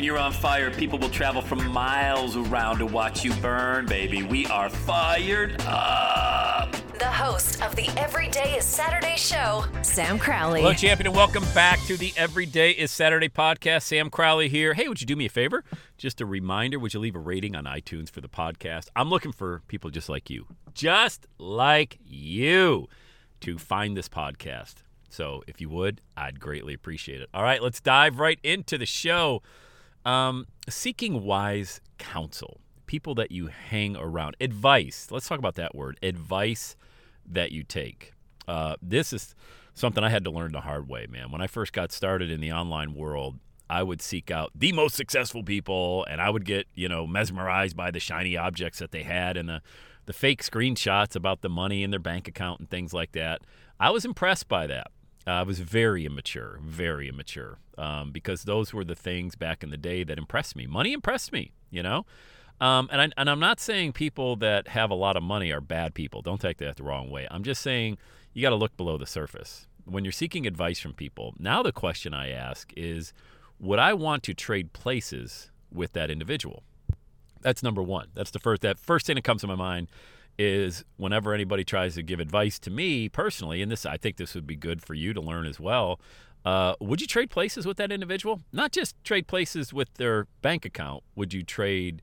When you're on fire, people will travel from miles around to watch you burn, baby. We are fired up. The host of the Everyday is Saturday show, Sam Crowley. Hello, champion, and welcome back to the Everyday is Saturday podcast. Sam Crowley here. Hey, would you do me a favor? Just a reminder, would you leave a rating on iTunes for the podcast? I'm looking for people just like you, just like you, to find this podcast. So if you would, I'd greatly appreciate it. All right, let's dive right into the show. Um, seeking wise counsel, people that you hang around, advice. Let's talk about that word advice that you take. Uh, this is something I had to learn the hard way, man. When I first got started in the online world, I would seek out the most successful people and I would get, you know, mesmerized by the shiny objects that they had and the, the fake screenshots about the money in their bank account and things like that. I was impressed by that. Uh, I was very immature, very immature, um, because those were the things back in the day that impressed me. Money impressed me, you know. Um, and, I, and I'm not saying people that have a lot of money are bad people. Don't take that the wrong way. I'm just saying you got to look below the surface. When you're seeking advice from people, now the question I ask is would I want to trade places with that individual? That's number one. That's the first that first thing that comes to my mind is whenever anybody tries to give advice to me personally, and this I think this would be good for you to learn as well. Uh, would you trade places with that individual? Not just trade places with their bank account. Would you trade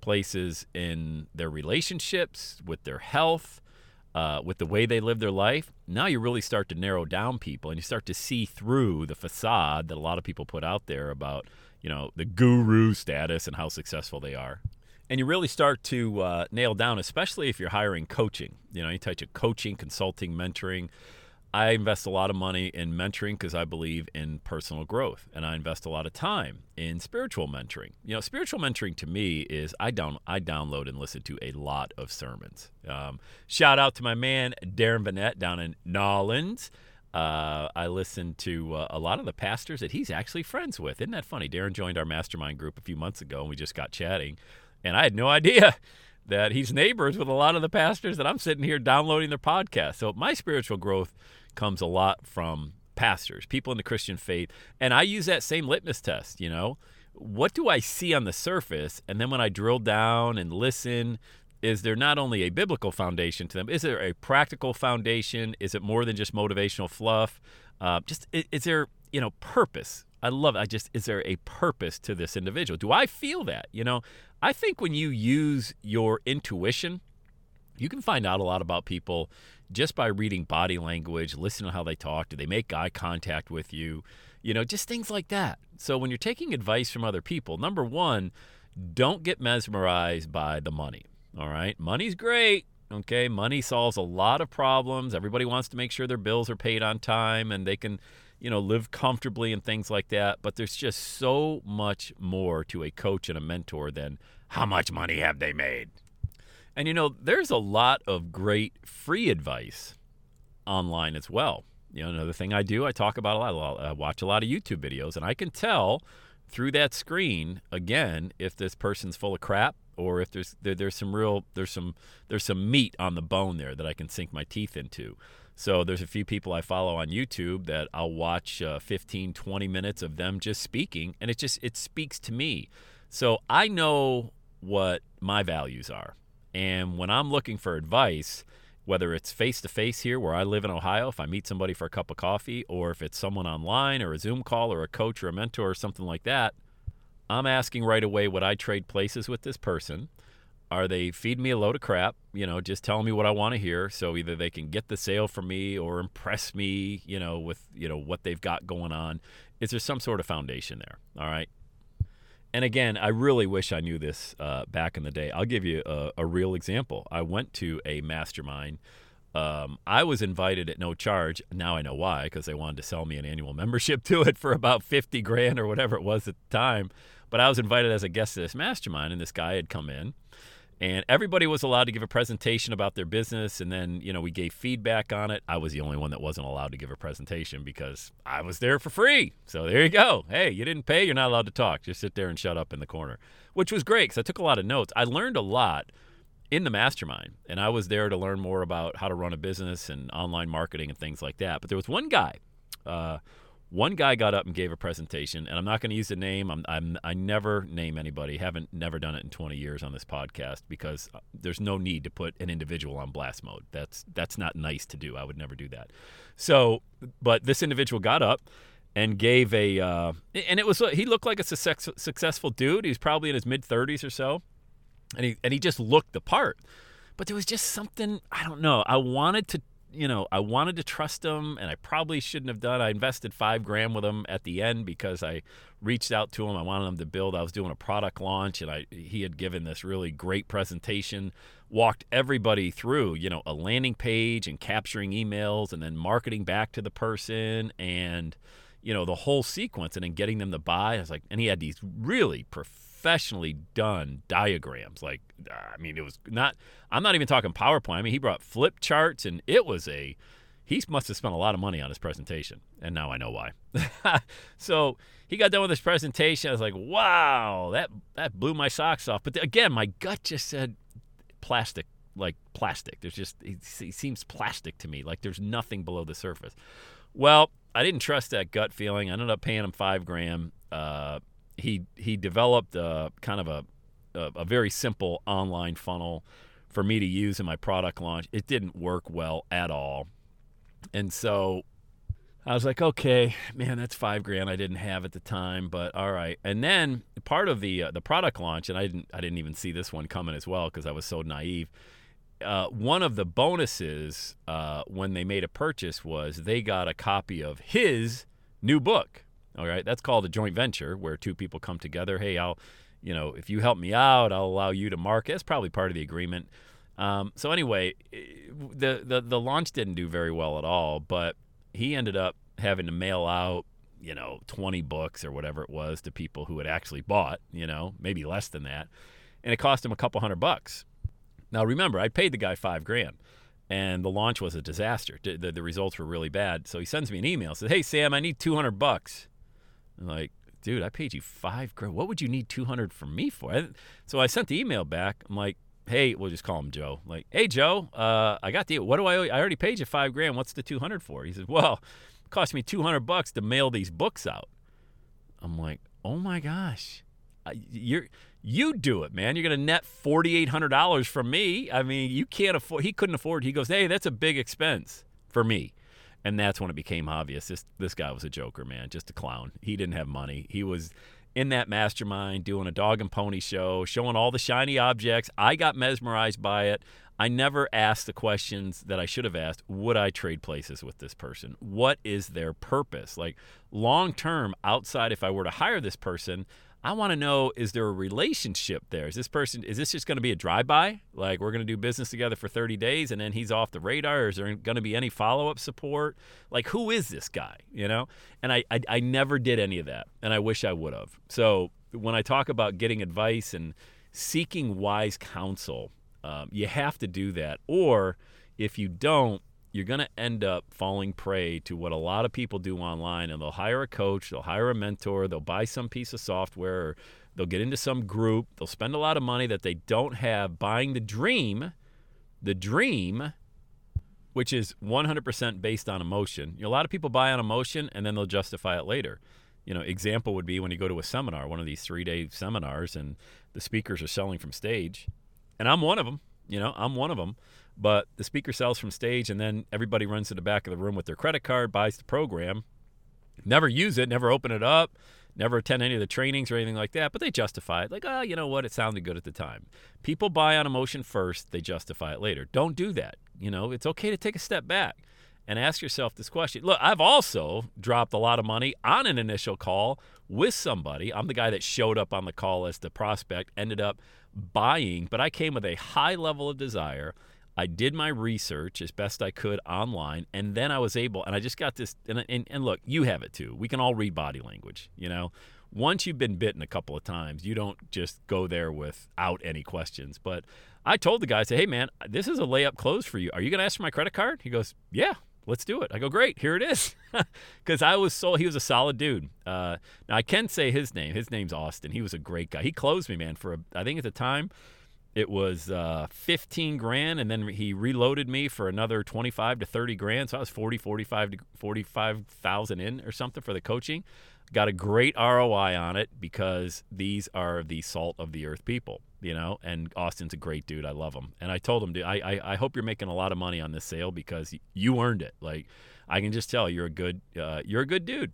places in their relationships, with their health, uh, with the way they live their life? Now you really start to narrow down people, and you start to see through the facade that a lot of people put out there about, you know, the guru status and how successful they are and you really start to uh, nail down, especially if you're hiring coaching. You know, you touch of coaching, consulting, mentoring. I invest a lot of money in mentoring because I believe in personal growth, and I invest a lot of time in spiritual mentoring. You know, spiritual mentoring to me is I down I download and listen to a lot of sermons. Um, shout out to my man Darren Bennett down in Nolans. Uh, I listen to uh, a lot of the pastors that he's actually friends with. Isn't that funny? Darren joined our mastermind group a few months ago, and we just got chatting. And I had no idea that he's neighbors with a lot of the pastors that I'm sitting here downloading their podcast. So my spiritual growth comes a lot from pastors, people in the Christian faith. And I use that same litmus test, you know. What do I see on the surface? And then when I drill down and listen, is there not only a biblical foundation to them, is there a practical foundation? Is it more than just motivational fluff? Uh, just is there, you know, purpose? I love. I just, is there a purpose to this individual? Do I feel that? You know, I think when you use your intuition, you can find out a lot about people just by reading body language, listening to how they talk. Do they make eye contact with you? You know, just things like that. So when you're taking advice from other people, number one, don't get mesmerized by the money. All right. Money's great. Okay. Money solves a lot of problems. Everybody wants to make sure their bills are paid on time and they can you know, live comfortably and things like that. But there's just so much more to a coach and a mentor than how much money have they made. And you know, there's a lot of great free advice online as well. You know, another thing I do, I talk about a lot. I watch a lot of YouTube videos, and I can tell through that screen again if this person's full of crap or if there's there, there's some real there's some there's some meat on the bone there that I can sink my teeth into. So there's a few people I follow on YouTube that I'll watch uh, 15, 20 minutes of them just speaking, and it just it speaks to me. So I know what my values are, and when I'm looking for advice, whether it's face to face here where I live in Ohio, if I meet somebody for a cup of coffee, or if it's someone online or a Zoom call or a coach or a mentor or something like that, I'm asking right away would I trade places with this person? Are they feeding me a load of crap? You know, just telling me what I want to hear. So either they can get the sale from me or impress me, you know, with, you know, what they've got going on. Is there some sort of foundation there? All right. and again, I really wish I knew this uh, back in the day. I'll give you a, a real example. I went to a mastermind. Um, I was invited at no charge. Now I know why, because they wanted to sell me an annual membership to it for about 50 grand or whatever it was at the time. But I was invited as a guest to this mastermind, and this guy had come in and everybody was allowed to give a presentation about their business and then you know we gave feedback on it. I was the only one that wasn't allowed to give a presentation because i was there for free. So there you go. Hey you didn't pay you're not allowed to talk. Just sit there and shut up in the corner which was great because i took a lot of notes. I learned a lot in the mastermind and i was there to learn more about how to run a business and online marketing and things like that. But there was one guy uh, one guy got up and gave a presentation, and I'm not going to use the name. I'm, I'm I never name anybody. Haven't never done it in 20 years on this podcast because uh, there's no need to put an individual on blast mode. That's that's not nice to do. I would never do that. So, but this individual got up and gave a, uh, and it was he looked like a success, successful dude. He was probably in his mid 30s or so, and he and he just looked the part. But there was just something I don't know. I wanted to you know, I wanted to trust him, and I probably shouldn't have done. I invested five grand with him at the end because I reached out to him. I wanted him to build. I was doing a product launch, and I he had given this really great presentation, walked everybody through, you know, a landing page and capturing emails, and then marketing back to the person, and you know, the whole sequence, and then getting them to buy. I was like, and he had these really professionally done diagrams. Like, I mean, it was not, I'm not even talking PowerPoint. I mean, he brought flip charts and it was a, he must have spent a lot of money on his presentation. And now I know why. so he got done with his presentation. I was like, wow, that, that blew my socks off. But again, my gut just said plastic, like plastic. There's just, he seems plastic to me. Like there's nothing below the surface. Well, I didn't trust that gut feeling. I ended up paying him five grand. Uh, he he developed a, kind of a, a, a very simple online funnel for me to use in my product launch. It didn't work well at all, and so I was like, okay, man, that's five grand I didn't have at the time, but all right. And then part of the uh, the product launch, and I didn't I didn't even see this one coming as well because I was so naive. Uh, one of the bonuses uh, when they made a purchase was they got a copy of his new book. All right, that's called a joint venture where two people come together. Hey, I'll, you know, if you help me out, I'll allow you to market. That's probably part of the agreement. Um, so anyway, eh, the, the the launch didn't do very well at all, but he ended up having to mail out, you know, 20 books or whatever it was to people who had actually bought, you know, maybe less than that, and it cost him a couple hundred bucks. Now remember, I paid the guy five grand and the launch was a disaster. The, the, the, results were really bad. So he sends me an email, says, "Hey Sam, I need 200 bucks." I'm like, dude, I paid you five grand. What would you need 200 from me for? So I sent the email back. I'm like, hey, we'll just call him Joe. like, hey, Joe, uh, I got the, what do I? I already paid you five grand. What's the 200 for? He says, well, it cost me 200 bucks to mail these books out. I'm like, oh my gosh, you're, you do it, man. You're going to net $4,800 from me. I mean, you can't afford, he couldn't afford, he goes, hey, that's a big expense for me. And that's when it became obvious. This this guy was a joker, man, just a clown. He didn't have money. He was in that mastermind doing a dog and pony show, showing all the shiny objects. I got mesmerized by it. I never asked the questions that I should have asked. Would I trade places with this person? What is their purpose? Like long term, outside, if I were to hire this person, I want to know is there a relationship there? Is this person, is this just going to be a drive by? Like we're going to do business together for 30 days and then he's off the radar? Is there going to be any follow up support? Like who is this guy? You know? And I, I, I never did any of that. And I wish I would have. So when I talk about getting advice and seeking wise counsel, um, you have to do that. Or if you don't, you're going to end up falling prey to what a lot of people do online and they'll hire a coach, they'll hire a mentor, they'll buy some piece of software, or they'll get into some group, they'll spend a lot of money that they don't have buying the dream, the dream which is 100% based on emotion. You know, a lot of people buy on emotion and then they'll justify it later. You know, example would be when you go to a seminar, one of these 3-day seminars and the speakers are selling from stage. And I'm one of them, you know, I'm one of them but the speaker sells from stage, and then everybody runs to the back of the room with their credit card, buys the program, never use it, never open it up, never attend any of the trainings or anything like that, but they justify it. Like, oh, you know what? It sounded good at the time. People buy on emotion first, they justify it later. Don't do that. You know, it's okay to take a step back and ask yourself this question. Look, I've also dropped a lot of money on an initial call with somebody. I'm the guy that showed up on the call as the prospect, ended up buying, but I came with a high level of desire. I did my research as best I could online, and then I was able, and I just got this. And, and, and look, you have it too. We can all read body language, you know once you've been bitten a couple of times, you don't just go there without any questions. But I told the guy, I said, hey, man, this is a layup close for you. Are you going to ask for my credit card? He goes, yeah, let's do it. I go, great, here it is. Because I was so, he was a solid dude. Uh, now, I can say his name. His name's Austin. He was a great guy. He closed me, man, for, a, I think at the time, it was uh, 15 grand and then he reloaded me for another 25 to 30 grand so i was 40 45 to 45000 in or something for the coaching got a great ROI on it because these are the salt of the earth people, you know. And Austin's a great dude. I love him. And I told him, dude, I, I, I hope you're making a lot of money on this sale because you earned it. Like I can just tell you're a good uh, you're a good dude.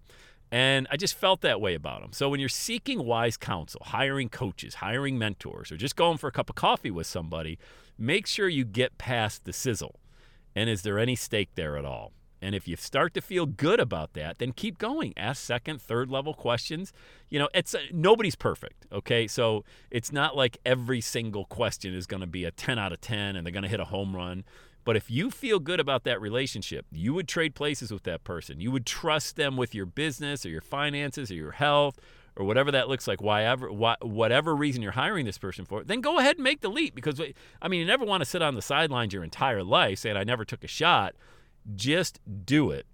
And I just felt that way about him. So when you're seeking wise counsel, hiring coaches, hiring mentors, or just going for a cup of coffee with somebody, make sure you get past the sizzle. And is there any steak there at all? And if you start to feel good about that, then keep going. Ask second, third level questions. You know, it's uh, nobody's perfect, okay? So it's not like every single question is going to be a 10 out of 10 and they're going to hit a home run. But if you feel good about that relationship, you would trade places with that person. You would trust them with your business or your finances or your health or whatever that looks like, whatever, whatever reason you're hiring this person for, then go ahead and make the leap. Because, I mean, you never want to sit on the sidelines your entire life saying, I never took a shot just do it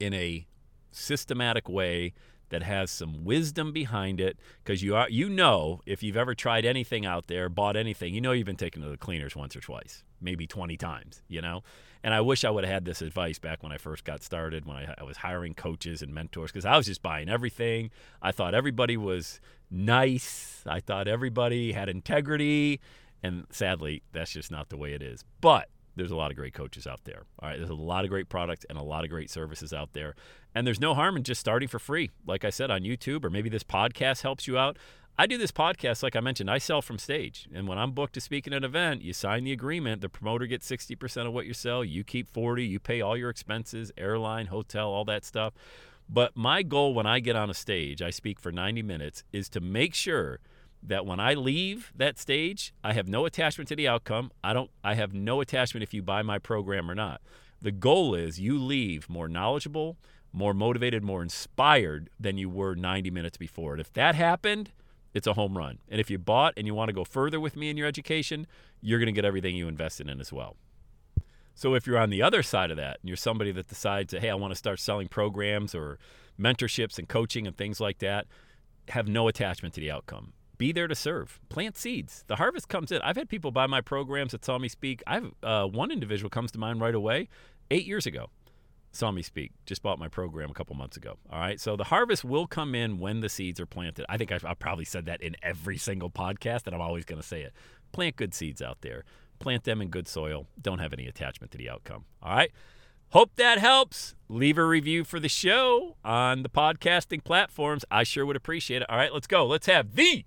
in a systematic way that has some wisdom behind it because you are you know if you've ever tried anything out there bought anything you know you've been taken to the cleaners once or twice maybe 20 times you know? And i wish i would have had this advice back when i first got started when i, I was hiring coaches and mentors because i was just buying everything. I thought everybody was nice. I thought everybody had integrity. And sadly that's just not the way it is. But there's a lot of great coaches out there. All right, there's a lot of great products and a lot of great services out there. And there's no harm in just starting for free, like I said on YouTube, or maybe this podcast helps you out. I do this podcast, like I mentioned, I sell from stage. And when I'm booked to speak at an event, you sign the agreement, the promoter gets 60% of what you sell, you keep 40, you pay all your expenses, airline, hotel, all that stuff. But my goal when I get on a stage, I speak for 90 minutes, is to make sure – that when I leave that stage, I have no attachment to the outcome. I don't I have no attachment if you buy my program or not. The goal is you leave more knowledgeable, more motivated, more inspired than you were 90 minutes before. And if that happened, it's a home run. And if you bought and you want to go further with me in your education, you're going to get everything you invested in as well. So if you're on the other side of that and you're somebody that decides hey, I want to start selling programs or mentorships and coaching and things like that, have no attachment to the outcome be there to serve. Plant seeds. The harvest comes in. I've had people buy my programs that saw me speak. I've uh, one individual comes to mind right away. Eight years ago, saw me speak. Just bought my program a couple months ago. All right. So the harvest will come in when the seeds are planted. I think I've, I've probably said that in every single podcast, and I'm always going to say it. Plant good seeds out there. Plant them in good soil. Don't have any attachment to the outcome. All right. Hope that helps. Leave a review for the show on the podcasting platforms. I sure would appreciate it. All right, let's go. Let's have the